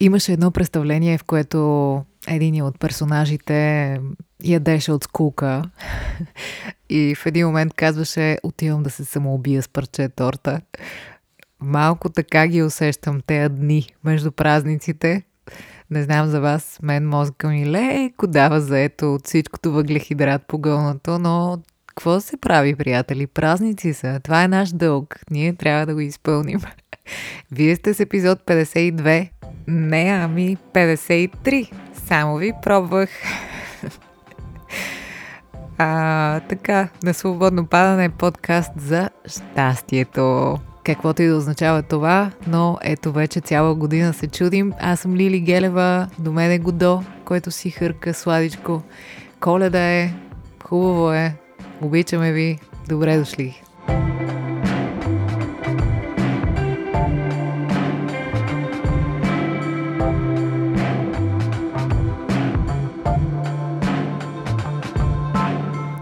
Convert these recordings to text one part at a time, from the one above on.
Имаше едно представление, в което един от персонажите ядеше от скука и в един момент казваше отивам да се самоубия с парче торта. Малко така ги усещам тези дни между празниците. Не знам за вас, мен мозъка ми леко дава заето от всичкото въглехидрат по гълното, но какво се прави, приятели? Празници са. Това е наш дълг. Ние трябва да го изпълним. Вие сте с епизод 52. Не, ами 53. Само ви пробвах. А, така, на свободно падане подкаст за щастието. Каквото и да означава това, но ето вече цяла година се чудим. Аз съм Лили Гелева, до мен е Годо, който си хърка сладичко. Коледа е, хубаво е, обичаме ви, добре дошли.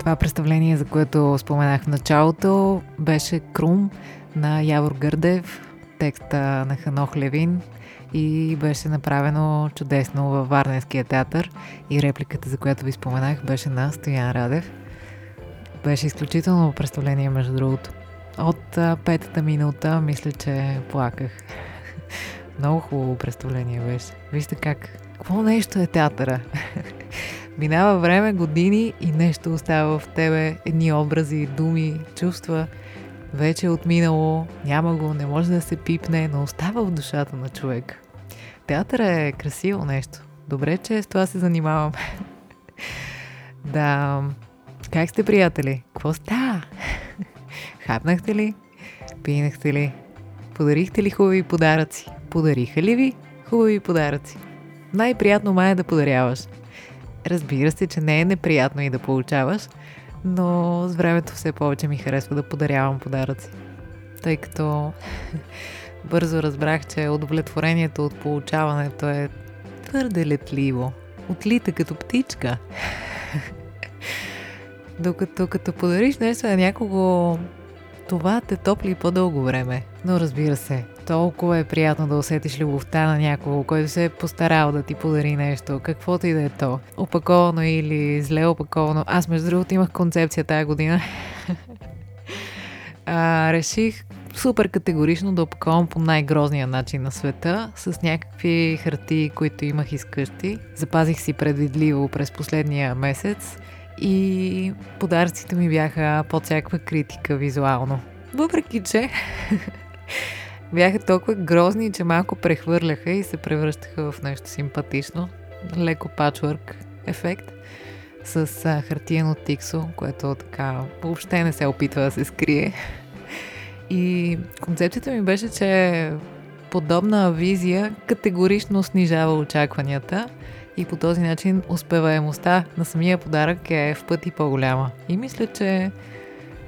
Това представление, за което споменах в началото, беше Крум на Явор Гърдев, текста на Ханох Левин и беше направено чудесно във Варненския театър и репликата, за която ви споменах, беше на Стоян Радев. Беше изключително представление, между другото. От а, петата минута мисля, че плаках. Много хубаво представление беше. Вижте как. Какво нещо е театъра? Минава време, години и нещо остава в тебе. Едни образи, думи, чувства. Вече е отминало, няма го, не може да се пипне, но остава в душата на човек. Театъра е красиво нещо. Добре, че с това се занимавам. да, как сте, приятели? Какво става? Хапнахте ли? Пинахте ли? Подарихте ли хубави подаръци? Подариха ли ви хубави подаръци? Най-приятно май е да подаряваш. Разбира се, че не е неприятно и да получаваш, но с времето все повече ми харесва да подарявам подаръци. Тъй като бързо разбрах, че удовлетворението от получаването е твърде летливо. Отлита като птичка. Докато като подариш нещо на някого, това те топли по-дълго време. Но разбира се, толкова е приятно да усетиш любовта на някого, който се е постарал да ти подари нещо, каквото и да е то. Опаковано или зле опаковано. Аз между другото имах концепция тази година. а, реших супер категорично да опаковам по най-грозния начин на света, с някакви хартии, които имах изкъщи. Запазих си предвидливо през последния месец и подаръците ми бяха под всякаква критика визуално. Въпреки, че бяха толкова грозни, че малко прехвърляха и се превръщаха в нещо симпатично. Леко пачворк ефект с а, хартиено тиксо, което така въобще не се опитва да се скрие. И концепцията ми беше, че подобна визия категорично снижава очакванията и по този начин успеваемостта на самия подарък е в пъти по-голяма. И мисля, че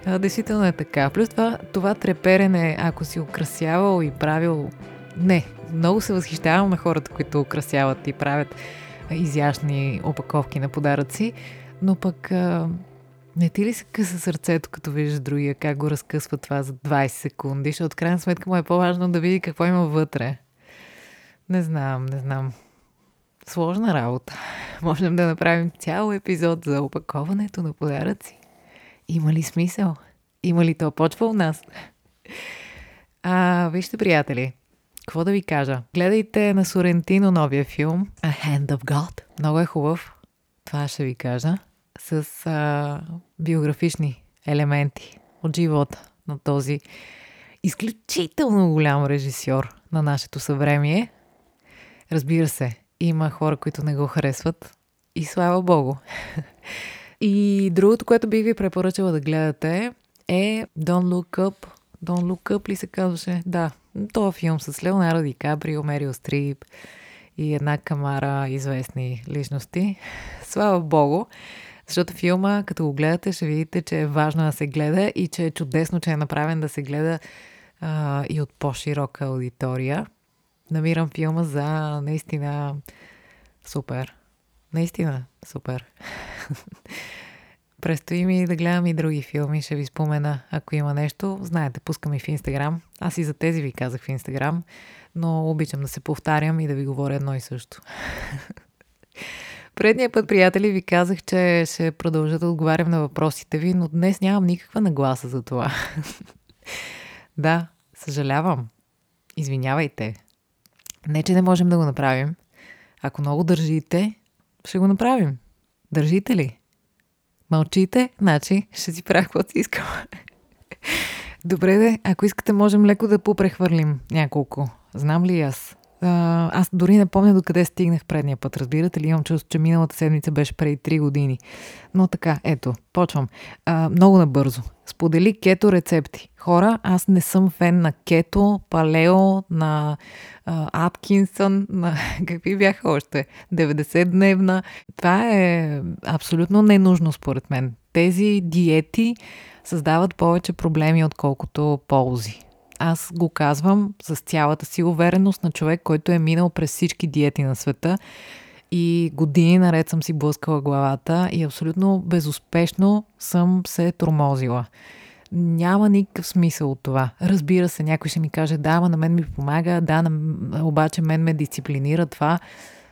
а, действително е така. Плюс това, това треперене, ако си украсявал и правил... Не, много се възхищавам на хората, които украсяват и правят изящни опаковки на подаръци, но пък а, не ти ли се къса сърцето, като виждаш другия, как го разкъсва това за 20 секунди, защото от крайна сметка му е по-важно да види какво има вътре. Не знам, не знам. Сложна работа. Можем да направим цял епизод за опаковането на подаръци. Има ли смисъл? Има ли то почва у нас? А, вижте, приятели, какво да ви кажа? Гледайте на Сорентино новия филм A Hand of God. Много е хубав. Това ще ви кажа. С а, биографични елементи от живота на този изключително голям режисьор на нашето съвремие. Разбира се, има хора, които не го харесват и слава богу. И другото, което бих ви препоръчала да гледате е Don't Look Up. Don't Look Up ли се казваше? Да, това филм с Леонардо Ди Каприо, Мерил Стрип и една камара известни личности. Слава Богу, защото филма, като го гледате, ще видите, че е важно да се гледа и че е чудесно, че е направен да се гледа а, и от по-широка аудитория. Намирам филма за наистина супер. Наистина супер. Предстои ми да гледам и други филми, ще ви спомена, ако има нещо. Знаете, пускам и в Инстаграм. Аз и за тези ви казах в Инстаграм, но обичам да се повтарям и да ви говоря едно и също. Предния път, приятели, ви казах, че ще продължа да отговарям на въпросите ви, но днес нямам никаква нагласа за това. да, съжалявам. Извинявайте. Не, че не можем да го направим. Ако много държите, ще го направим. Държите ли? Мълчите, значи ще си правя каквото искам. Добре, де, ако искате, можем леко да попрехвърлим няколко. Знам ли аз? Аз дори не помня до къде стигнах предния път. Разбирате ли, имам чувство, че миналата седмица беше преди 3 години. Но така, ето, почвам. А, много набързо. Сподели кето рецепти. Хора, аз не съм фен на кето, палео, на а, Аткинсън, на какви бяха още? 90-дневна. Това е абсолютно ненужно според мен. Тези диети създават повече проблеми, отколкото ползи. Аз го казвам с цялата си увереност на човек, който е минал през всички диети на света и години наред съм си блъскала главата и абсолютно безуспешно съм се тормозила. Няма никакъв смисъл от това. Разбира се, някой ще ми каже, да, ама на мен ми помага, да, на... обаче мен ме дисциплинира това.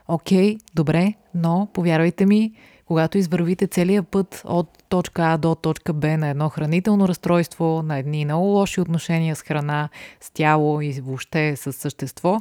Окей, добре, но повярвайте ми, когато извървите целият път от точка А до точка Б на едно хранително разстройство, на едни много лоши отношения с храна, с тяло и въобще с същество,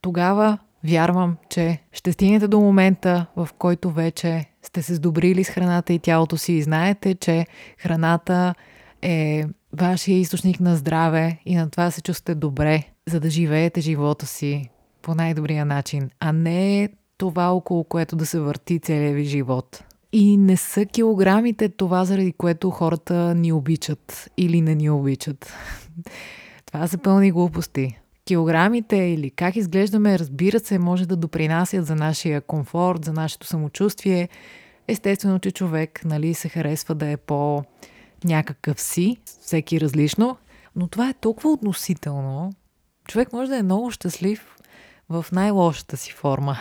тогава вярвам, че ще стигнете до момента, в който вече сте се сдобрили с храната и тялото си и знаете, че храната е вашия източник на здраве и на това се чувствате добре, за да живеете живота си по най-добрия начин, а не това, около което да се върти целият ви живот. И не са килограмите това, заради което хората ни обичат или не ни обичат. Това са пълни глупости. Килограмите или как изглеждаме, разбира се, може да допринасят за нашия комфорт, за нашето самочувствие. Естествено, че човек нали, се харесва да е по някакъв си, всеки различно, но това е толкова относително. Човек може да е много щастлив в най-лошата си форма.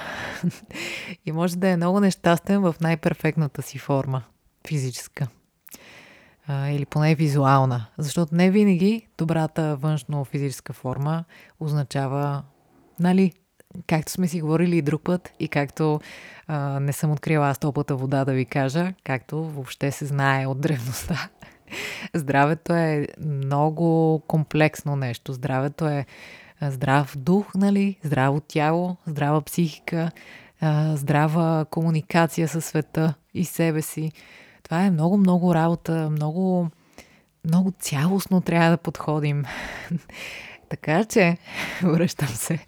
и може да е много нещастен в най-перфектната си форма, физическа. А, или поне визуална. Защото не винаги добрата външно-физическа форма означава, нали, както сме си говорили и друг път, и както а, не съм открила аз топлата вода да ви кажа, както въобще се знае от древността. Здравето е много комплексно нещо. Здравето е здрав дух, нали, здраво тяло, здрава психика, здрава комуникация със света и себе си. Това е много-много работа, много, много цялостно трябва да подходим. така че, връщам се.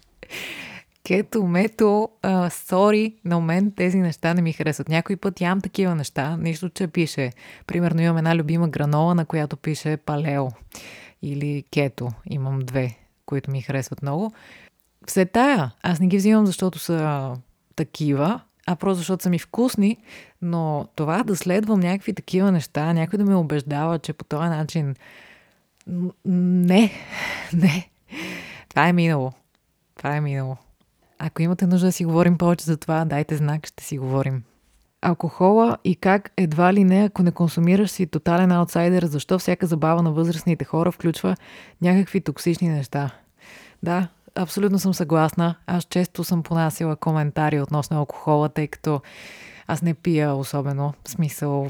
Кето, мето, сори, на мен тези неща не ми харесват. Някой път ям такива неща, нищо, че пише. Примерно имам една любима гранола, на която пише палео или кето. Имам две които ми харесват много. Все тая, аз не ги взимам, защото са такива, а просто защото са ми вкусни, но това да следвам някакви такива неща, някой да ме убеждава, че по този начин не, не, това е минало. Това е минало. Ако имате нужда да си говорим повече за това, дайте знак, ще си говорим. Алкохола и как едва ли не, ако не консумираш си тотален аутсайдер, защо всяка забава на възрастните хора включва някакви токсични неща. Да, абсолютно съм съгласна. Аз често съм понасила коментари относно алкохола, тъй като аз не пия особено. В смисъл,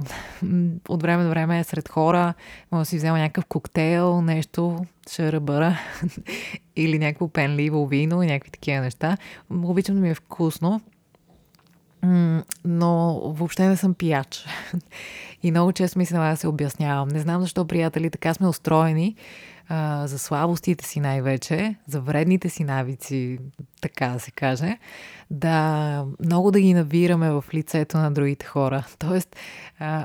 от време до време е сред хора, мога да си взема някакъв коктейл, нещо, шарабъра или някакво пенливо вино и някакви такива неща. Обичам да ми е вкусно, но въобще не съм пияч. И много често ми се да се обяснявам. Не знам защо, приятели, така сме устроени, а, за слабостите си най-вече, за вредните си навици, така да се каже, да много да ги навираме в лицето на другите хора. Тоест,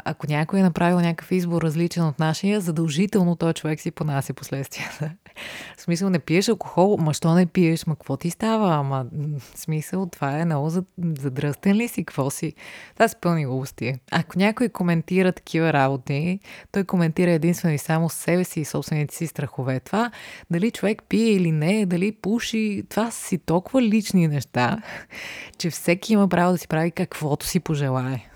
ако някой е направил някакъв избор различен от нашия, задължително той човек си понася последствията. В смисъл, не пиеш алкохол, ма що не пиеш, ма какво ти става? Ама, в смисъл, това е много задръстен ли си, какво си? Това са пълни глупости. Ако някой коментира такива работи, той коментира единствено и само себе си и собствените си страхове. Това, дали човек пие или не, дали пуши, това са си толкова лични неща, че всеки има право да си прави каквото си пожелае.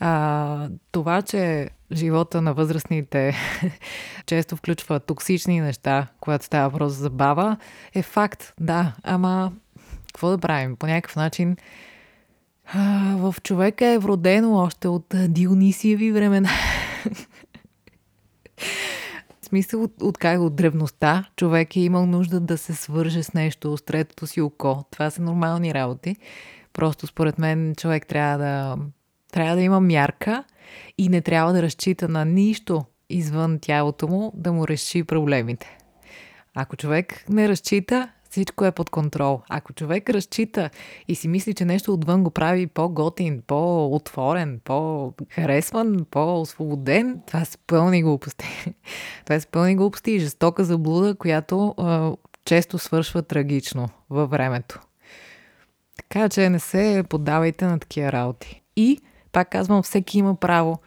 А, това, че живота на възрастните често включва токсични неща, когато става въпрос за забава, е факт, да. Ама, какво да правим? По някакъв начин а, в човека е вродено още от Дионисиеви времена. Смисъл от, от как от древността човек е имал нужда да се свърже с нещо, с третото си око. Това са нормални работи. Просто според мен човек трябва да, трябва да има мярка и не трябва да разчита на нищо извън тялото му да му реши проблемите. Ако човек не разчита, всичко е под контрол. Ако човек разчита и си мисли, че нещо отвън го прави по-готин, по-отворен, по-харесван, по-освободен, това са пълни глупости. това са пълни глупости и жестока заблуда, която а, често свършва трагично във времето. Така че не се поддавайте на такива работи. И, пак казвам, всеки има право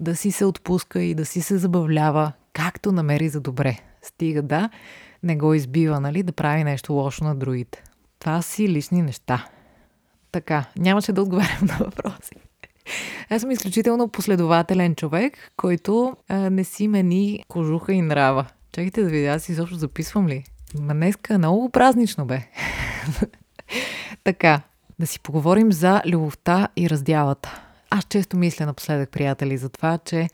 да си се отпуска и да си се забавлява, както намери за добре. Стига да не го избива, нали, да прави нещо лошо на другите. Това си лични неща. Така, нямаше да отговарям на въпроси. Аз съм изключително последователен човек, който а, не си мени кожуха и нрава. Чакайте да видя, аз изобщо записвам ли? Ма днеска е много празнично бе. така, да си поговорим за любовта и раздялата. Аз често мисля напоследък, приятели, за това, че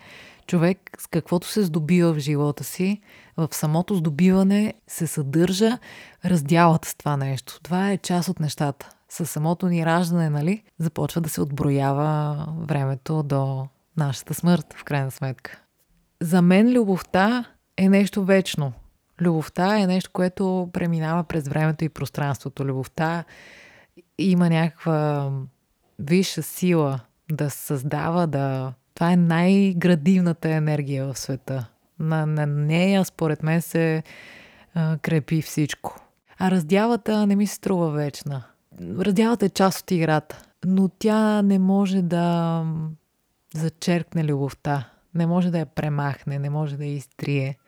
човек с каквото се здобива в живота си, в самото здобиване се съдържа раздялата с това нещо. Това е част от нещата. С самото ни раждане, нали, започва да се отброява времето до нашата смърт, в крайна сметка. За мен любовта е нещо вечно. Любовта е нещо, което преминава през времето и пространството. Любовта има някаква висша сила да създава, да това е най-градивната енергия в света. На, на нея, според мен, се а, крепи всичко. А раздялата не ми се струва вечна. Раздялата е част от играта, но тя не може да зачеркне любовта. Не може да я премахне, не може да я изтрие.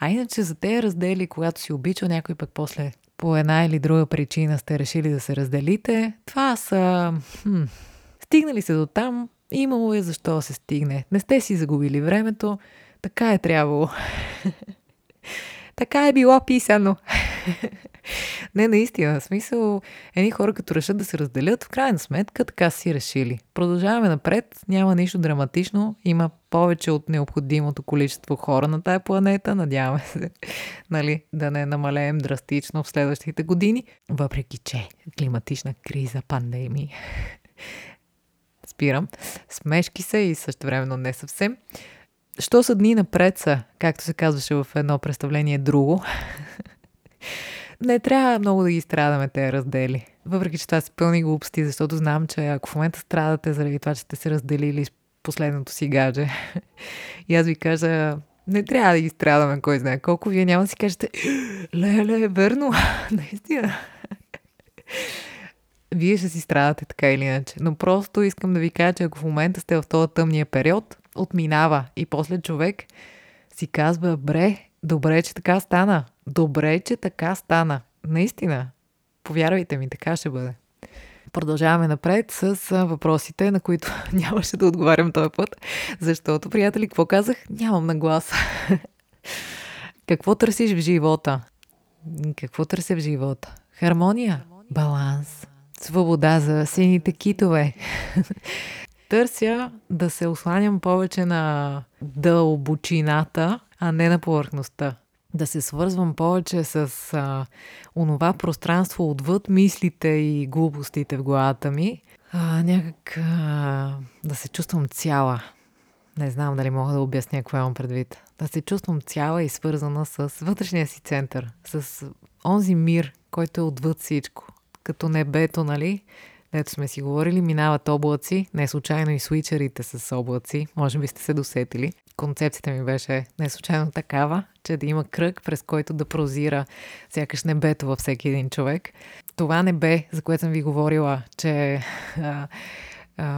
А иначе за тези раздели, когато си обичал някой пък после по една или друга причина сте решили да се разделите, това са... Хм, стигнали се до там, Имало е защо се стигне. Не сте си загубили времето. Така е трябвало. така е било писано. не, наистина. В смисъл, едни хора като решат да се разделят, в крайна сметка така си решили. Продължаваме напред, няма нищо драматично, има повече от необходимото количество хора на тая планета, надяваме се нали, да не намалеем драстично в следващите години, въпреки че климатична криза, пандемия спирам. Смешки се и също времено не съвсем. Що са дни напред са, както се казваше в едно представление друго. не трябва много да ги страдаме тези раздели. Въпреки, че това са пълни глупости, защото знам, че ако в момента страдате заради това, че сте се разделили с последното си гадже, и аз ви кажа, не трябва да ги страдаме, кой знае колко. Вие няма да си кажете, леле, верно, наистина вие ще си страдате така или иначе. Но просто искам да ви кажа, че ако в момента сте в този тъмния период, отминава и после човек си казва, бре, добре, че така стана. Добре, че така стана. Наистина. Повярвайте ми, така ще бъде. Продължаваме напред с въпросите, на които нямаше да отговарям този път, защото, приятели, какво казах? Нямам на глас. какво търсиш в живота? Какво търся в живота? Хармония, баланс, свобода за сините китове. Търся да се осланям повече на дълбочината, а не на повърхността. Да се свързвам повече с а, онова пространство отвъд мислите и глупостите в главата ми. А, някак а, да се чувствам цяла. Не знам дали мога да обясня какво имам предвид. Да се чувствам цяла и свързана с вътрешния си център, с онзи мир, който е отвъд всичко като небето, нали? Ето сме си говорили, минават облаци, не случайно и свичерите с облаци, може би сте се досетили. Концепцията ми беше не случайно такава, че да има кръг, през който да прозира сякаш небето във всеки един човек. Това небе, за което съм ви говорила, че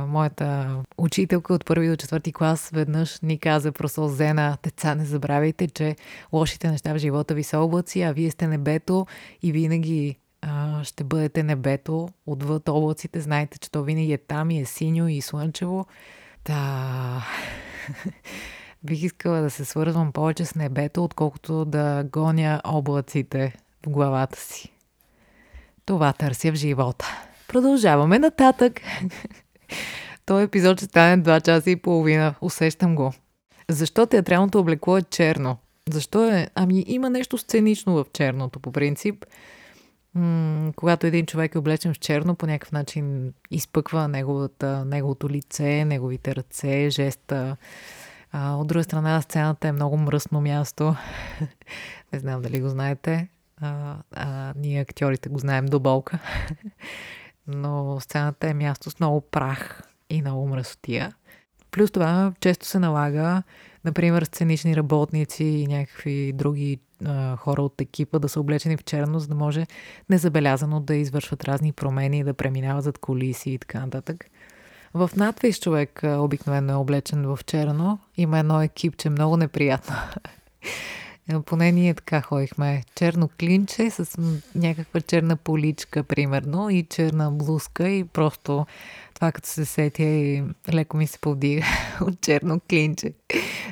моята учителка от първи до четвърти клас веднъж ни каза просто Зена, деца, не забравяйте, че лошите неща в живота ви са облаци, а вие сте небето и винаги а, ще бъдете небето отвъд облаците. Знаете, че то винаги е там и е синьо и слънчево. Та... Бих искала да се свързвам повече с небето, отколкото да гоня облаците в главата си. Това търся в живота. Продължаваме нататък. Този епизод ще стане 2 часа и половина. Усещам го. Защо театралното облекло е черно? Защо е? Ами има нещо сценично в черното, по принцип. Когато един човек е облечен в черно, по някакъв начин изпъква неговата, неговото лице, неговите ръце, жеста. А, от друга страна, сцената е много мръсно място. Не знам дали го знаете. А, а, ние актьорите го знаем до болка. Но сцената е място с много прах и много мръсотия. Плюс това често се налага, например, сценични работници и някакви други хора от екипа да са облечени в черно, за да може незабелязано да извършват разни промени, да преминават зад колиси и така нататък. В надвис човек обикновено е облечен в черно. Има едно екипче много неприятно. Поне ние така ходихме. Черно клинче с някаква черна поличка, примерно, и черна блузка и просто това като се сетя и леко ми се повдига от черно клинче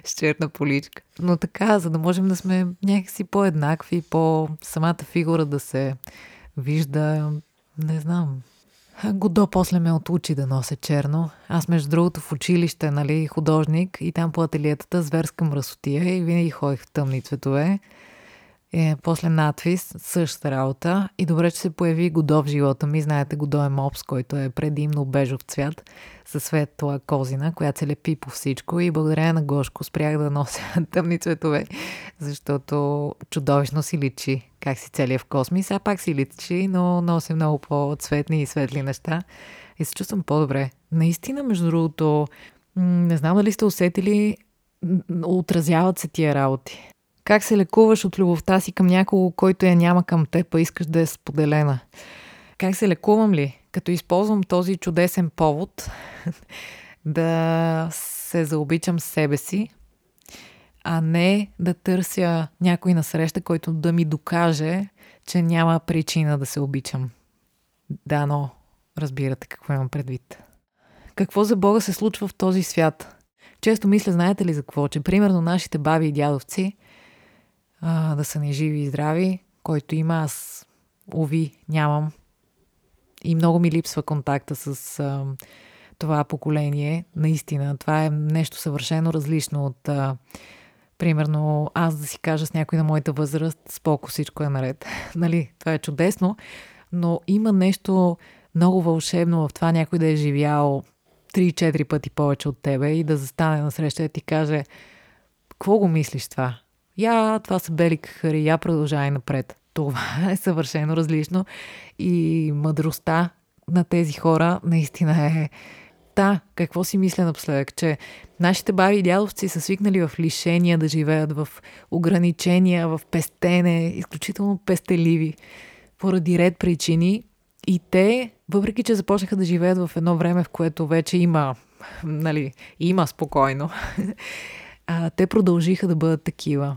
с черна поличка. Но така, за да можем да сме някакси по-еднакви, по самата фигура да се вижда, не знам, Годо после ме отучи да нося черно. Аз, между другото, в училище, нали, художник и там по ателиетата зверска мръсотия и винаги ходих в тъмни цветове. Е, после надвис, същата работа. И добре, че се появи Годо в живота ми. Знаете, Годо е мопс, който е предимно бежов цвят, със светла козина, която се лепи по всичко. И благодарение на Гошко спрях да нося тъмни цветове, защото чудовищно си личи как си целият в космис. А пак си личи, но нося много по-цветни и светли неща. И се чувствам по-добре. Наистина, между другото, не знам дали сте усетили, отразяват се тия работи. Как се лекуваш от любовта си към някого, който я няма към теб, а искаш да е споделена? Как се лекувам ли? Като използвам този чудесен повод да се заобичам себе си, а не да търся някой на среща, който да ми докаже, че няма причина да се обичам. Да, но разбирате какво имам предвид. Какво за Бога се случва в този свят? Често мисля, знаете ли за какво? Че примерно нашите баби и дядовци а, да са ни живи и здрави, който има аз, уви, нямам. И много ми липсва контакта с а, това поколение. Наистина, това е нещо съвършено различно от а, примерно аз да си кажа с някой на моята възраст, споко всичко е наред. нали, това е чудесно, но има нещо много вълшебно в това някой да е живял 3-4 пъти повече от тебе и да застане на среща и ти каже какво го мислиш това? Я, това са бели кахари, я продължай напред. Това е съвършено различно и мъдростта на тези хора наистина е та, какво си мисля напоследък, че нашите баби и дядовци са свикнали в лишения да живеят, в ограничения, в пестене, изключително пестеливи, поради ред причини. И те, въпреки че започнаха да живеят в едно време, в което вече има, нали, има спокойно, а, те продължиха да бъдат такива.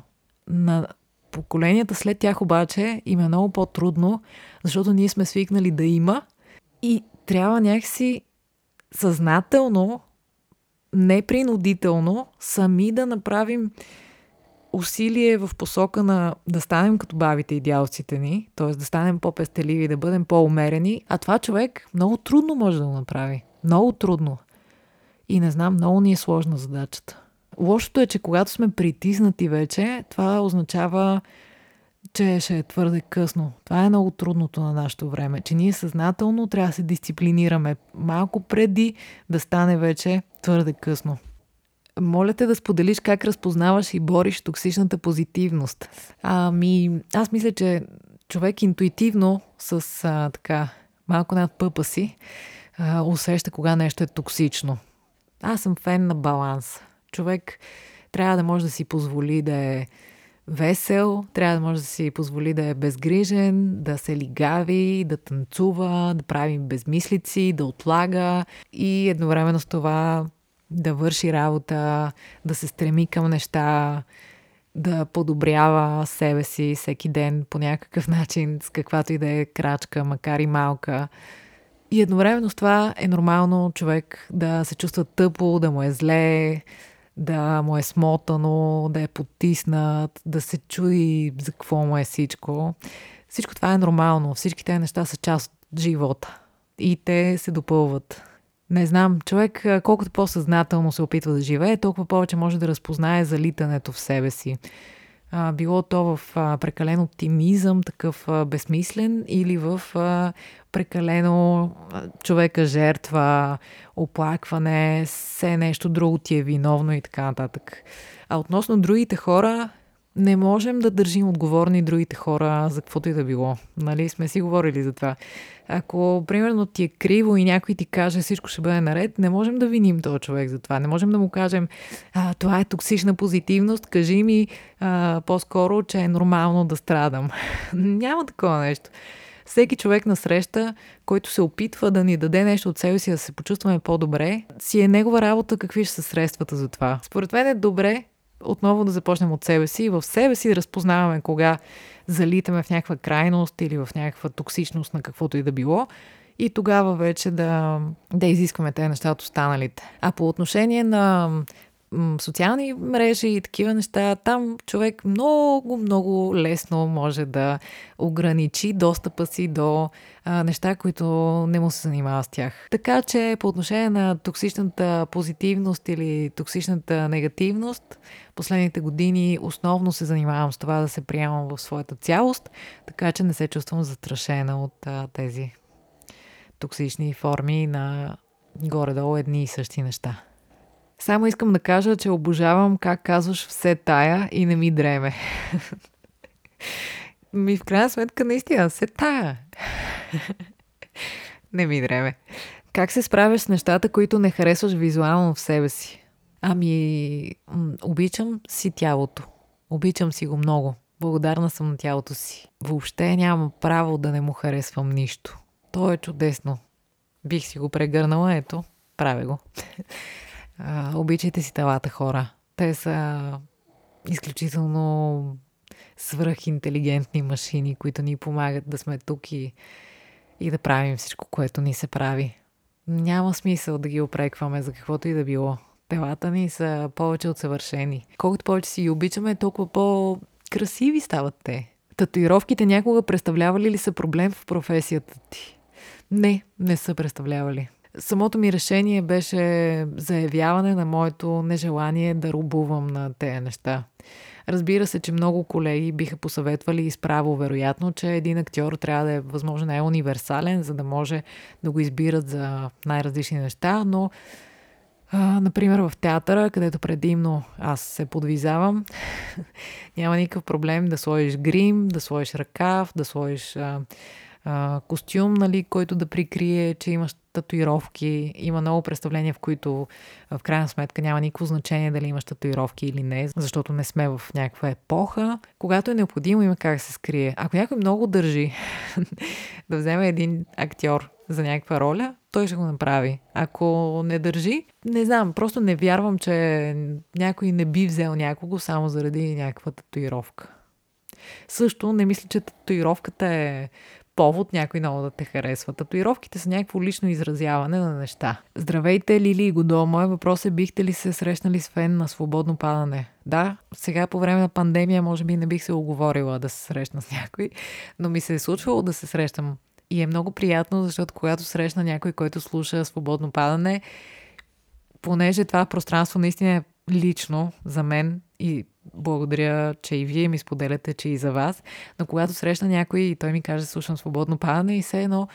На поколенията след тях обаче им е много по-трудно, защото ние сме свикнали да има и трябва някакси съзнателно, непринудително, сами да направим усилие в посока на да станем като бабите и дялците ни, т.е. да станем по-пестеливи, да бъдем по-умерени, а това човек много трудно може да го направи. Много трудно. И не знам, много ни е сложна задачата. Лошото е, че когато сме притиснати вече, това означава, че ще е твърде късно. Това е много трудното на нашето време, че ние съзнателно трябва да се дисциплинираме малко преди да стане вече твърде късно. Моля те да споделиш как разпознаваш и бориш токсичната позитивност. Ами, аз мисля, че човек интуитивно с а, така малко над пъпа си а, усеща кога нещо е токсично. Аз съм фен на баланс човек трябва да може да си позволи да е весел, трябва да може да си позволи да е безгрижен, да се лигави, да танцува, да прави безмислици, да отлага и едновременно с това да върши работа, да се стреми към неща, да подобрява себе си всеки ден по някакъв начин, с каквато и да е крачка, макар и малка. И едновременно с това е нормално човек да се чувства тъпо, да му е зле, да му е смотано, да е потиснат, да се чуди за какво му е всичко. Всичко това е нормално. Всички тези неща са част от живота. И те се допълват. Не знам, човек колкото по-съзнателно се опитва да живее, толкова повече може да разпознае залитането в себе си. А, било то в а, прекален оптимизъм, такъв а, безсмислен, или в а, прекалено а, човека жертва, оплакване, все нещо друго ти е виновно и така нататък. А относно другите хора, не можем да държим отговорни другите хора за каквото и да било. Нали, сме си говорили за това. Ако, примерно, ти е криво и някой ти каже всичко ще бъде наред, не можем да виним този човек за това. Не можем да му кажем а, това е токсична позитивност, кажи ми а, по-скоро, че е нормално да страдам. Няма такова нещо. Всеки човек на среща, който се опитва да ни даде нещо от себе си, да се почувстваме по-добре, си е негова работа какви ще са средствата за това. Според мен е добре отново да започнем от себе си и в себе си да разпознаваме кога залитаме в някаква крайност или в някаква токсичност на каквото и да било и тогава вече да, да изискваме тези неща от останалите. А по отношение на социални мрежи и такива неща, там човек много, много лесно може да ограничи достъпа си до а, неща, които не му се занимава с тях. Така че по отношение на токсичната позитивност или токсичната негативност, последните години основно се занимавам с това да се приемам в своята цялост, така че не се чувствам застрашена от а, тези токсични форми на горе-долу едни и същи неща. Само искам да кажа, че обожавам как казваш все тая и не ми дреме. ми в крайна сметка наистина все тая. не ми дреме. Как се справяш с нещата, които не харесваш визуално в себе си? Ами, обичам си тялото. Обичам си го много. Благодарна съм на тялото си. Въобще нямам право да не му харесвам нищо. То е чудесно. Бих си го прегърнала, ето, правя го. А, обичайте си телата хора. Те са изключително свръхинтелигентни машини, които ни помагат да сме тук и, и да правим всичко, което ни се прави. Няма смисъл да ги опрекваме за каквото и да било. Телата ни са повече от съвършени. Колкото повече си ги обичаме, толкова по-красиви стават те. Татуировките някога представлявали ли са проблем в професията ти? Не, не са представлявали. Самото ми решение беше заявяване на моето нежелание да рубувам на тези неща. Разбира се, че много колеги биха посъветвали изправо, вероятно, че един актьор трябва да е възможно най-универсален, за да може да го избират за най-различни неща, но например в театъра, където предимно аз се подвизавам, няма никакъв проблем да сложиш грим, да сложиш ръкав, да сложиш а, костюм, нали, който да прикрие, че имаш татуировки. Има много представления, в които в крайна сметка няма никакво значение дали имаш татуировки или не, защото не сме в някаква епоха. Когато е необходимо, има как да се скрие. Ако някой много държи да вземе един актьор за някаква роля, той ще го направи. Ако не държи, не знам, просто не вярвам, че някой не би взел някого само заради някаква татуировка. Също не мисля, че татуировката е повод някой много да те харесва. Татуировките са някакво лично изразяване на неща. Здравейте, Лили и Годо. Моят въпрос е, бихте ли се срещнали с фен на свободно падане? Да, сега по време на пандемия може би не бих се оговорила да се срещна с някой, но ми се е случвало да се срещам. И е много приятно, защото когато срещна някой, който слуша свободно падане, понеже това пространство наистина е лично за мен и благодаря, че и вие ми споделяте, че и за вас. Но когато срещна някой и той ми каже, слушам свободно падане и все едно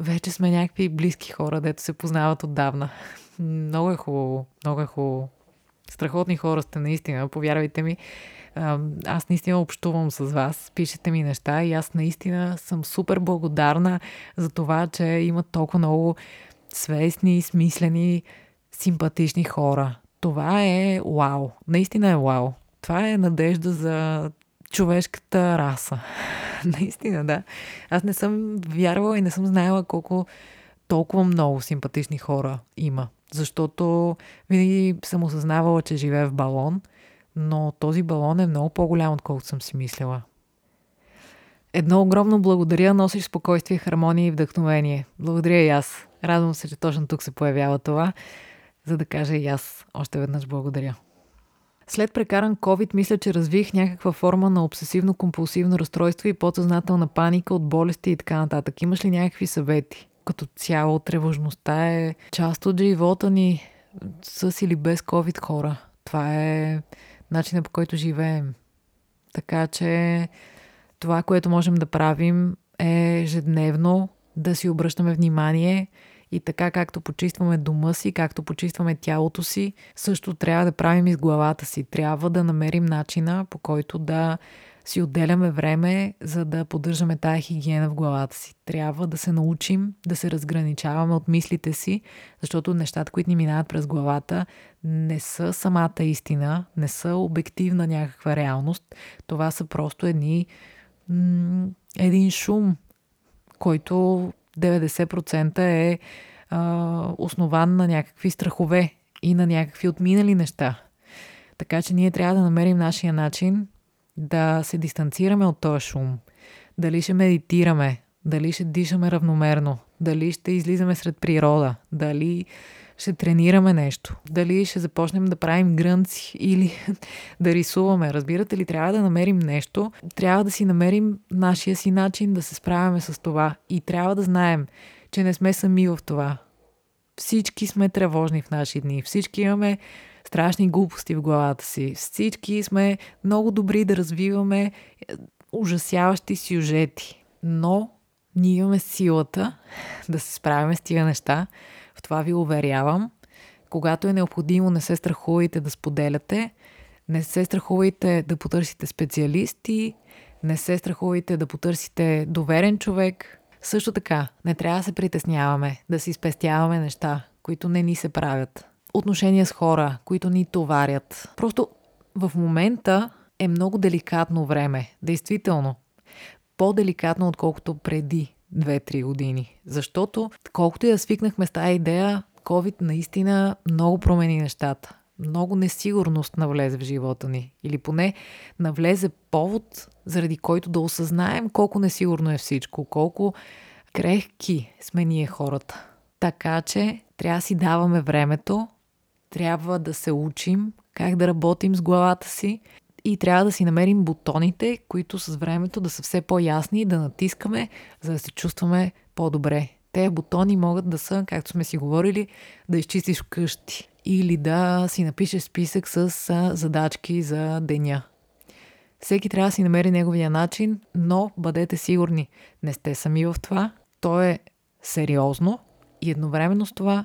вече сме някакви близки хора, дето се познават отдавна. Много е хубаво, много е хубаво. Страхотни хора сте наистина, повярвайте ми. Аз наистина общувам с вас, пишете ми неща и аз наистина съм супер благодарна за това, че има толкова много свестни, смислени, симпатични хора. Това е вау. Наистина е вау. Това е надежда за човешката раса. Наистина, да. Аз не съм вярвала и не съм знаела колко толкова много симпатични хора има. Защото винаги съм осъзнавала, че живея в балон, но този балон е много по-голям, отколкото съм си мислила. Едно огромно благодаря, носиш спокойствие, хармония и вдъхновение. Благодаря и аз. Радвам се, че точно тук се появява това, за да кажа и аз още веднъж благодаря. След прекаран COVID, мисля, че развих някаква форма на обсесивно-компулсивно разстройство и подсъзнателна паника от болести и така нататък. Имаш ли някакви съвети? Като цяло, тревожността е част от живота ни с или без COVID хора. Това е начинът по който живеем. Така че това, което можем да правим е ежедневно да си обръщаме внимание и така както почистваме дома си, както почистваме тялото си, също трябва да правим и с главата си. Трябва да намерим начина по който да си отделяме време, за да поддържаме тая хигиена в главата си. Трябва да се научим да се разграничаваме от мислите си, защото нещата, които ни минават през главата, не са самата истина, не са обективна някаква реалност. Това са просто едни м- един шум, който 90% е а, основан на някакви страхове и на някакви отминали неща. Така че ние трябва да намерим нашия начин да се дистанцираме от този шум. Дали ще медитираме, дали ще дишаме равномерно, дали ще излизаме сред природа, дали ще тренираме нещо, дали ще започнем да правим грънци или да рисуваме. Разбирате ли, трябва да намерим нещо, трябва да си намерим нашия си начин да се справяме с това и трябва да знаем, че не сме сами в това. Всички сме тревожни в наши дни, всички имаме страшни глупости в главата си. Всички сме много добри да развиваме е, ужасяващи сюжети. Но ние имаме силата да се справяме с тия неща. В това ви уверявам. Когато е необходимо, не се страхувайте да споделяте. Не се страхувайте да потърсите специалисти. Не се страхувайте да потърсите доверен човек. Също така, не трябва да се притесняваме, да си спестяваме неща, които не ни се правят отношения с хора, които ни товарят. Просто в момента е много деликатно време. Действително. По-деликатно, отколкото преди 2-3 години. Защото, колкото и да свикнахме с тази идея, COVID наистина много промени нещата. Много несигурност навлезе в живота ни. Или поне навлезе повод, заради който да осъзнаем колко несигурно е всичко, колко крехки сме ние хората. Така че трябва да си даваме времето трябва да се учим как да работим с главата си и трябва да си намерим бутоните, които с времето да са все по-ясни и да натискаме, за да се чувстваме по-добре. Те бутони могат да са, както сме си говорили, да изчистиш къщи или да си напишеш списък с задачки за деня. Всеки трябва да си намери неговия начин, но бъдете сигурни, не сте сами в това. То е сериозно и едновременно с това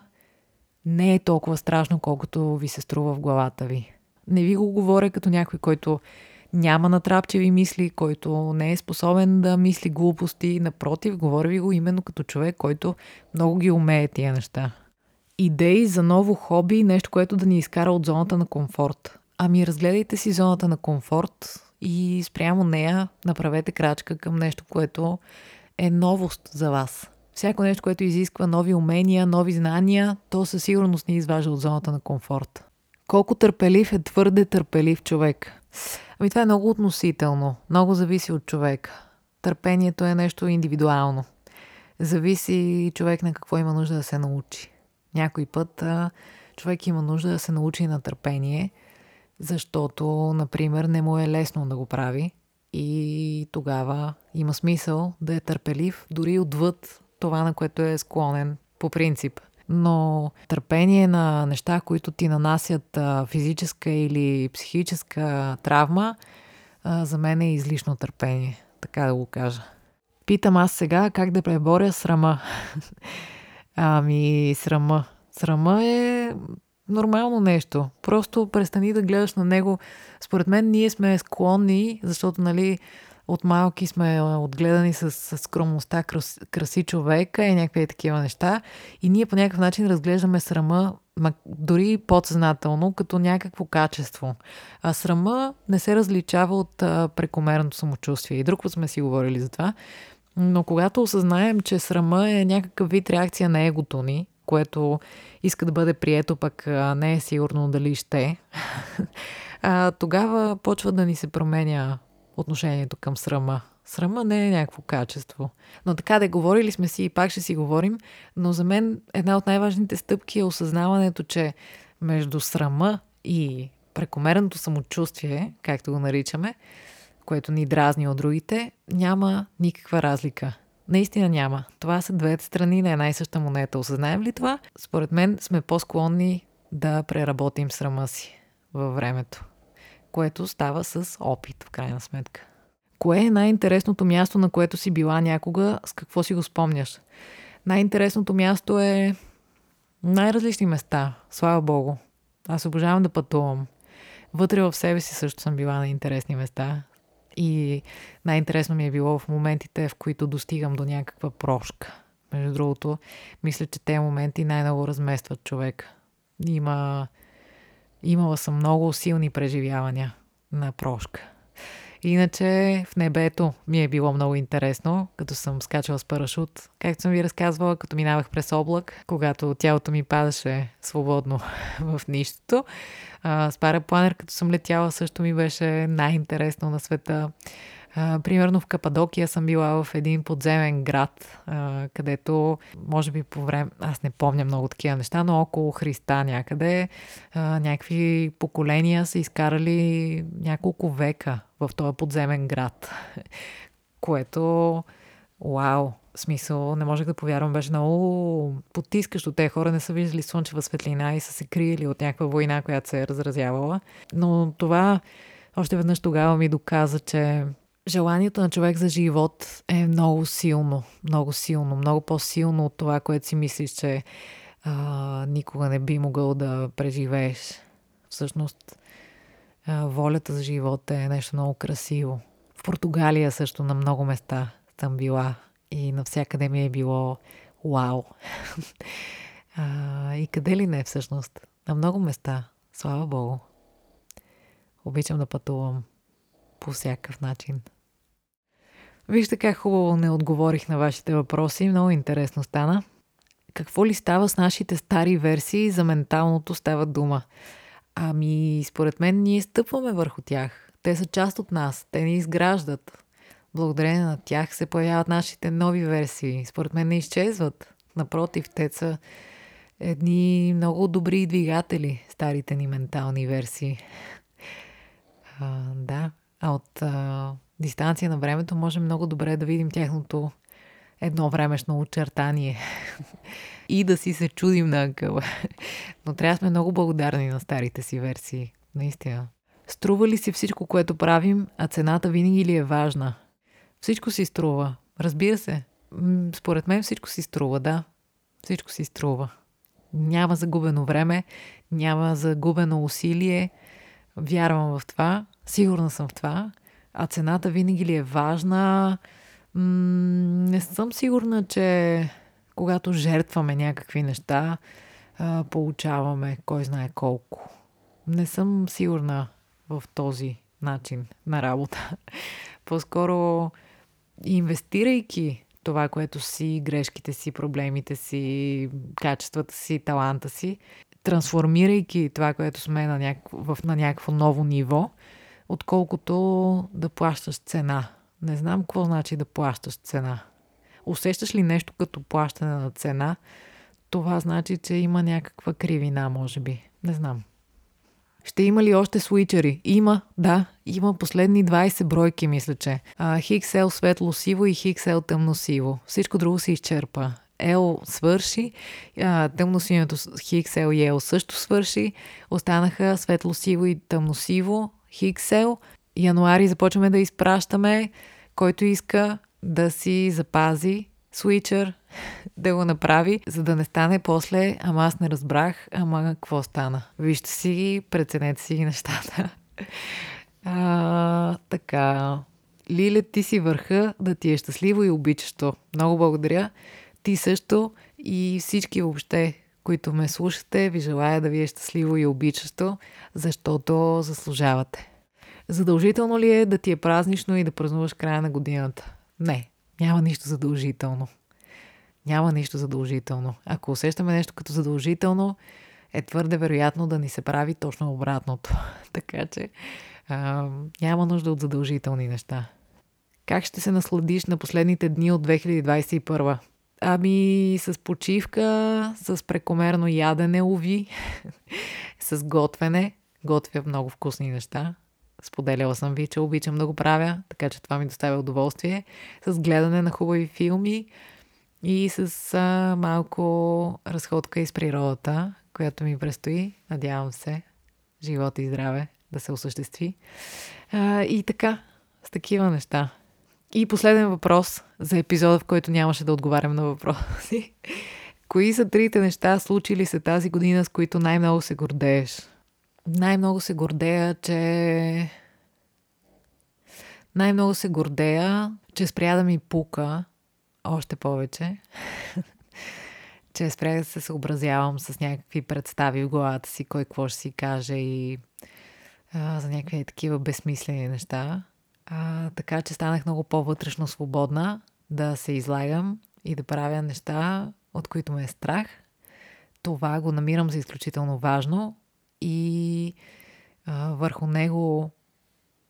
не е толкова страшно, колкото ви се струва в главата ви. Не ви го говоря като някой, който няма натрапчеви мисли, който не е способен да мисли глупости. Напротив, говоря ви го именно като човек, който много ги умее тия неща. Идеи за ново хоби, нещо, което да ни изкара от зоната на комфорт. Ами разгледайте си зоната на комфорт и спрямо нея направете крачка към нещо, което е новост за вас всяко нещо, което изисква нови умения, нови знания, то със сигурност ни изважда от зоната на комфорт. Колко търпелив е твърде търпелив човек? Ами това е много относително. Много зависи от човека. Търпението е нещо индивидуално. Зависи човек на какво има нужда да се научи. Някой път а, човек има нужда да се научи на търпение, защото, например, не му е лесно да го прави и тогава има смисъл да е търпелив дори отвъд това, на което е склонен по принцип. Но търпение на неща, които ти нанасят физическа или психическа травма, за мен е излишно търпение, така да го кажа. Питам аз сега как да преборя срама. ами, срама. Срама е нормално нещо. Просто престани да гледаш на него. Според мен ние сме склонни, защото, нали, от малки сме отгледани с, с скромността, крас, краси човека и някакви такива неща. И ние по някакъв начин разглеждаме срама, дори подсъзнателно, като някакво качество. А срама не се различава от а, прекомерното самочувствие. И друг път сме си говорили за това. Но когато осъзнаем, че срама е някакъв вид реакция на егото ни, което иска да бъде прието, пък не е сигурно дали ще, тогава почва да ни се променя отношението към срама. Срама не е някакво качество. Но така да говорили сме си и пак ще си говорим, но за мен една от най-важните стъпки е осъзнаването, че между срама и прекомерното самочувствие, както го наричаме, което ни дразни от другите, няма никаква разлика. Наистина няма. Това са двете страни на една и съща монета. Осъзнаем ли това? Според мен сме по-склонни да преработим срама си във времето, което става с опит, в крайна сметка. Кое е най-интересното място, на което си била някога? С какво си го спомняш? Най-интересното място е най-различни места. Слава Богу. Аз обожавам да пътувам. Вътре в себе си също съм била на интересни места. И най-интересно ми е било в моментите, в които достигам до някаква прошка. Между другото, мисля, че те моменти най-много разместват човек. Има... Имала съм много силни преживявания на прошка. Иначе в небето ми е било много интересно, като съм скачала с парашут. Както съм ви разказвала, като минавах през облак, когато тялото ми падаше свободно в нищото. А, с парапланер, като съм летяла, също ми беше най-интересно на света. Примерно в Кападокия съм била в един подземен град, където, може би по време, аз не помня много такива неща, но около Христа някъде, някакви поколения са изкарали няколко века в този подземен град, което, вау, смисъл, не можех да повярвам, беше много потискащо. Те хора не са виждали слънчева светлина и са се криели от някаква война, която се е разразявала. Но това още веднъж тогава ми доказа, че желанието на човек за живот е много силно, много силно, много по-силно от това, което си мислиш, че а, никога не би могъл да преживееш. Всъщност, а, волята за живот е нещо много красиво. В Португалия също на много места съм била и навсякъде ми е било вау. а, и къде ли не всъщност? На много места. Слава Богу. Обичам да пътувам по всякакъв начин. Вижте как хубаво не отговорих на вашите въпроси. Много интересно стана. Какво ли става с нашите стари версии за менталното става дума? Ами, според мен ние стъпваме върху тях. Те са част от нас. Те ни изграждат. Благодарение на тях се появяват нашите нови версии. Според мен не изчезват. Напротив, те са едни много добри двигатели, старите ни ментални версии. А, да, а от а, дистанция на времето можем много добре да видим тяхното едно времешно очертание и да си се чудим на акъла. Но трябва да сме много благодарни на старите си версии. Наистина. Струва ли си всичко, което правим, а цената винаги ли е важна? Всичко си струва. Разбира се. Според мен всичко си струва, да. Всичко си струва. Няма загубено време, няма загубено усилие. Вярвам в това. Сигурна съм в това. А цената винаги ли е важна? М- не съм сигурна, че когато жертваме някакви неща, а, получаваме кой знае колко. Не съм сигурна в този начин на работа. По-скоро инвестирайки това, което си, грешките си, проблемите си, качествата си, таланта си, трансформирайки това, което сме на, някакво, на някакво ново ниво, отколкото да плащаш цена. Не знам какво значи да плащаш цена. Усещаш ли нещо като плащане на цена? Това значи, че има някаква кривина, може би. Не знам. Ще има ли още свичери? Има, да. Има последни 20 бройки, мисля, че. Хиксел светло-сиво и Хиксел тъмно-сиво. Всичко друго се изчерпа. Ел свърши, тъмно-синьото Хиксел и Ел също свърши. Останаха светло-сиво и тъмно-сиво, Хиксел. Януари започваме да изпращаме. Който иска да си запази свичър, да го направи, за да не стане после, ама аз не разбрах, ама какво стана. Вижте си ги, преценете си ги нещата. А, така. Лиле, ти си върха да ти е щастливо и обичащо. Много благодаря. Ти също и всички въобще, които ме слушате, ви желая да ви е щастливо и обичащо, защото заслужавате. Задължително ли е да ти е празнично и да празнуваш края на годината? Не, няма нищо задължително. Няма нищо задължително. Ако усещаме нещо като задължително, е твърде вероятно да ни се прави точно обратното. така че а, няма нужда от задължителни неща. Как ще се насладиш на последните дни от 2021? Ами с почивка, с прекомерно ядене, уви, с готвене. Готвя много вкусни неща. Споделяла съм ви, че обичам да го правя, така че това ми доставя удоволствие. С гледане на хубави филми и с а, малко разходка из природата, която ми предстои. Надявам се, живота и здраве да се осъществи. А, и така, с такива неща. И последен въпрос за епизода, в който нямаше да отговарям на въпроси. Кои са трите неща, случили се тази година, с които най-много се гордееш? Най-много се гордея, че... Най-много се гордея, че спря да ми пука още повече. че спря да се съобразявам с някакви представи в главата си, кой какво ще си каже и а, за някакви такива безсмислени неща. А, така че станах много по-вътрешно свободна да се излагам и да правя неща, от които ме е страх. Това го намирам за изключително важно и а, върху него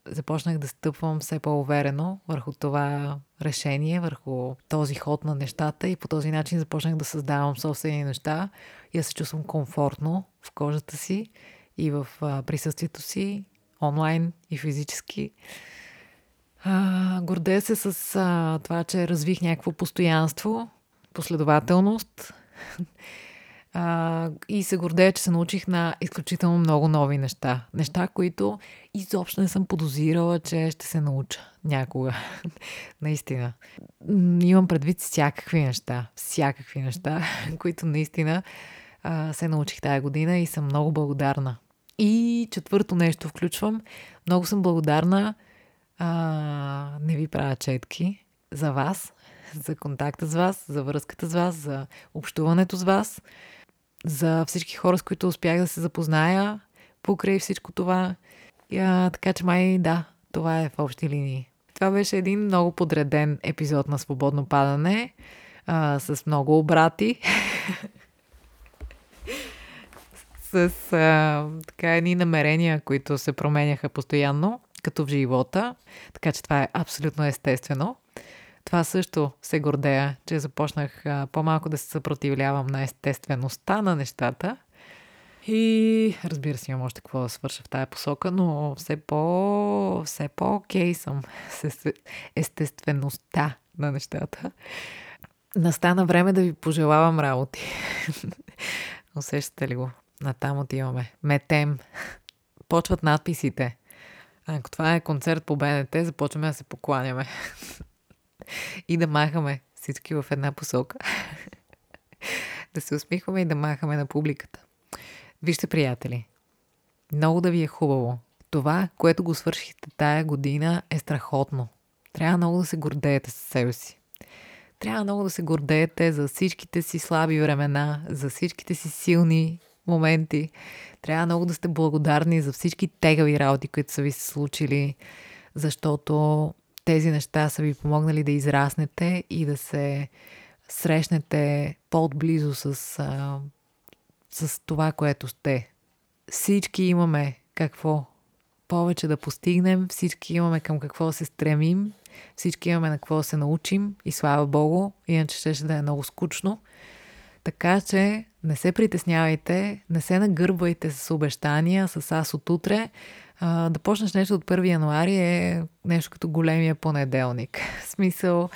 започнах да стъпвам все по-уверено върху това решение, върху този ход на нещата и по този начин започнах да създавам собствени неща и да се чувствам комфортно в кожата си и в присъствието си, онлайн и физически. А, гордея се с а, това, че развих някакво постоянство, последователност а, и се гордея, че се научих на изключително много нови неща. Неща, които изобщо не съм подозирала, че ще се науча някога. наистина. Имам предвид всякакви неща. Всякакви неща, които наистина а, се научих тая година и съм много благодарна. И четвърто нещо включвам. Много съм благодарна а, не ви правя четки за вас, за контакта с вас, за връзката с вас, за общуването с вас, за всички хора, с които успях да се запозная покрай всичко това. А, така че май да, това е в общи линии. Това беше един много подреден епизод на Свободно падане а, с много обрати. с а, така едни намерения, които се променяха постоянно като в живота, така че това е абсолютно естествено. Това също се гордея, че започнах по-малко да се съпротивлявам на естествеността на нещата. И разбира се, имам още какво да свърша в тая посока, но все по, все по-окей съм с естествеността на нещата. Настана време да ви пожелавам работи. Усещате ли го? Натам отиваме. Метем. Почват надписите. Ако това е концерт по БНТ, започваме да се покланяме. и да махаме всички в една посока. да се усмихваме и да махаме на публиката. Вижте, приятели, много да ви е хубаво. Това, което го свършихте тая година е страхотно. Трябва много да се гордеете с себе си. Трябва много да се гордеете за всичките си слаби времена, за всичките си силни моменти. Трябва много да сте благодарни за всички тегави работи, които са ви се случили, защото тези неща са ви помогнали да израснете и да се срещнете по-отблизо с, а, с това, което сте. Всички имаме какво повече да постигнем, всички имаме към какво се стремим, всички имаме на какво се научим и слава Богу, иначе ще, ще да е много скучно. Така че не се притеснявайте, не се нагърбвайте с обещания, с аз от утре. А, да почнеш нещо от 1 януари е нещо като големия понеделник. В смисъл,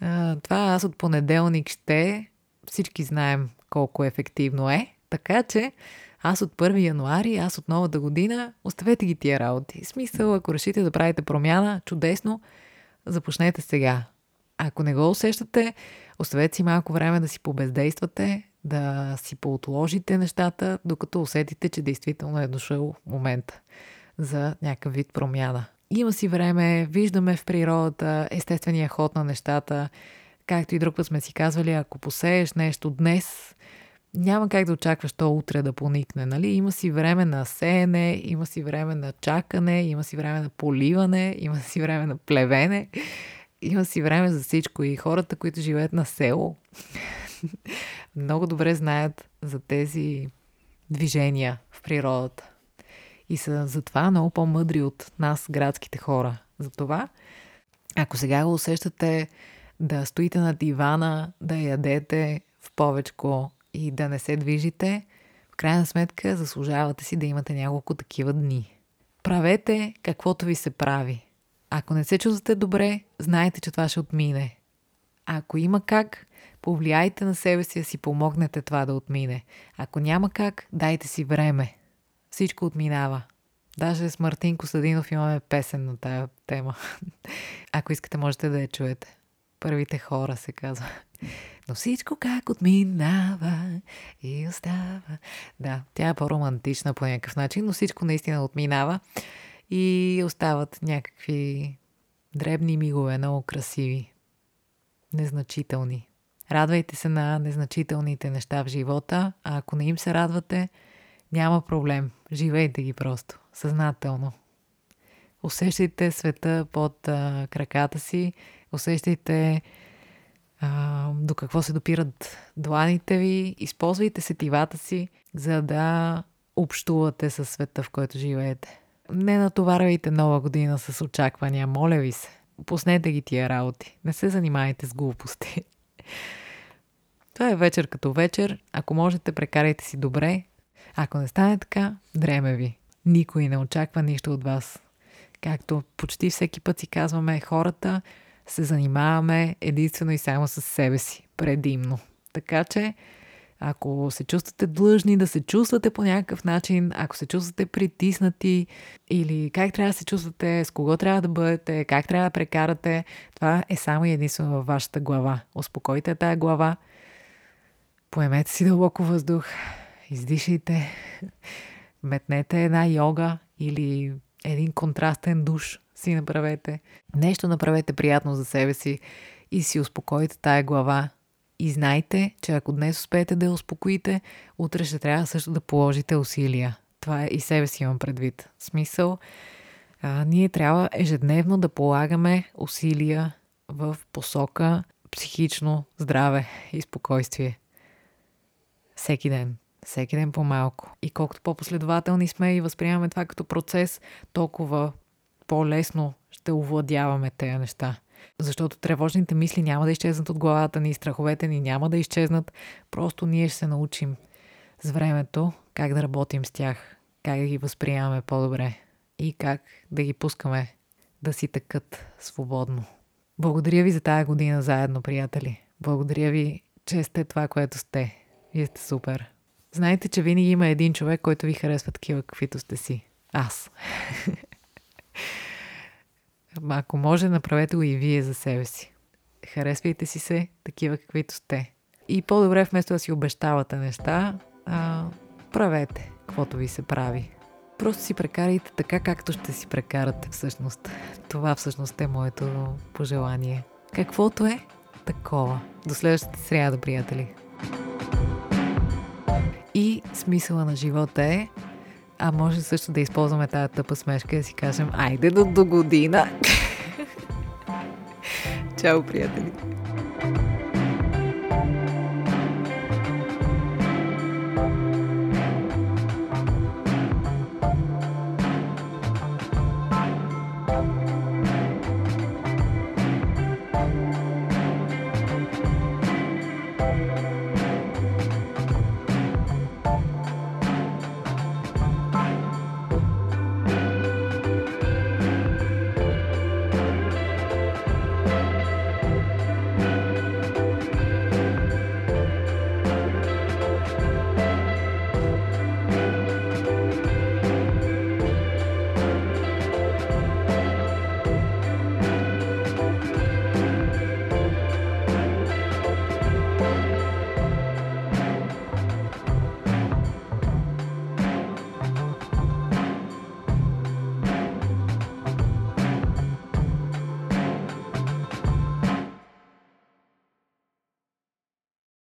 а, това аз от понеделник ще, всички знаем колко ефективно е. Така че аз от 1 януари, аз от новата година, оставете ги тия работи. В смисъл, ако решите да правите промяна, чудесно, започнете сега. Ако не го усещате, оставете си малко време да си побездействате, да си поотложите нещата, докато усетите, че действително е дошъл момента за някакъв вид промяна. Има си време, виждаме в природата естествения ход на нещата. Както и друг път сме си казвали, ако посееш нещо днес, няма как да очакваш то утре да поникне, нали? Има си време на сеене, има си време на чакане, има си време на поливане, има си време на плевене, има си време за всичко. И хората, които живеят на село, много добре знаят за тези движения в природата. И са затова много по-мъдри от нас, градските хора. Затова Ако сега го усещате да стоите на дивана, да ядете в повечко и да не се движите, в крайна сметка заслужавате си да имате няколко такива дни. Правете каквото ви се прави. Ако не се чувствате добре, знайте, че това ще отмине. Ако има как, повлияйте на себе си да си помогнете това да отмине. Ако няма как, дайте си време. Всичко отминава. Даже с Мартин Костадинов имаме песен на тая тема. Ако искате, можете да я чуете. Първите хора се казва. Но всичко как отминава и остава. Да, тя е по-романтична по някакъв начин, но всичко наистина отминава и остават някакви дребни мигове, много красиви, незначителни. Радвайте се на незначителните неща в живота, а ако не им се радвате, няма проблем. Живейте ги просто, съзнателно. Усещайте света под а, краката си, усещайте а, до какво се допират дланите ви, използвайте сетивата си, за да общувате със света, в който живеете. Не натоварвайте нова година с очаквания, моля ви се. Пуснете ги тия работи. Не се занимайте с глупости. Това е вечер като вечер. Ако можете, прекарайте си добре. Ако не стане така, дреме ви. Никой не очаква нищо от вас. Както почти всеки път си казваме, хората се занимаваме единствено и само с себе си. Предимно. Така че, ако се чувствате длъжни да се чувствате по някакъв начин, ако се чувствате притиснати или как трябва да се чувствате, с кого трябва да бъдете, как трябва да прекарате, това е само единствено във вашата глава. Успокойте тая глава, поемете си дълбоко въздух, издишайте, метнете една йога или един контрастен душ си направете. Нещо направете приятно за себе си и си успокойте тая глава. И знайте, че ако днес успеете да я успокоите, утре ще трябва също да положите усилия. Това е и себе си имам предвид. Смисъл, а, ние трябва ежедневно да полагаме усилия в посока психично здраве и спокойствие. Всеки ден. Всеки ден по-малко. И колкото по-последователни сме и възприемаме това като процес, толкова по-лесно ще овладяваме тези неща. Защото тревожните мисли няма да изчезнат от главата ни, страховете ни няма да изчезнат. Просто ние ще се научим с времето как да работим с тях, как да ги възприемаме по-добре и как да ги пускаме да си тъкат свободно. Благодаря ви за тази година заедно, приятели. Благодаря ви, че сте това, което сте. Вие сте супер. Знаете, че винаги има един човек, който ви харесва такива, каквито сте си. Аз. Ако може, направете го и вие за себе си. Харесвайте си се такива, каквито сте. И по-добре, вместо да си обещавате неща, а, правете каквото ви се прави. Просто си прекарайте така, както ще си прекарате всъщност. Това всъщност е моето пожелание. Каквото е, такова. До следващата сряда, приятели. И смисъла на живота е, а може също да използваме тази тъпа смешка и да си кажем, айде до, до година. Чао, приятели!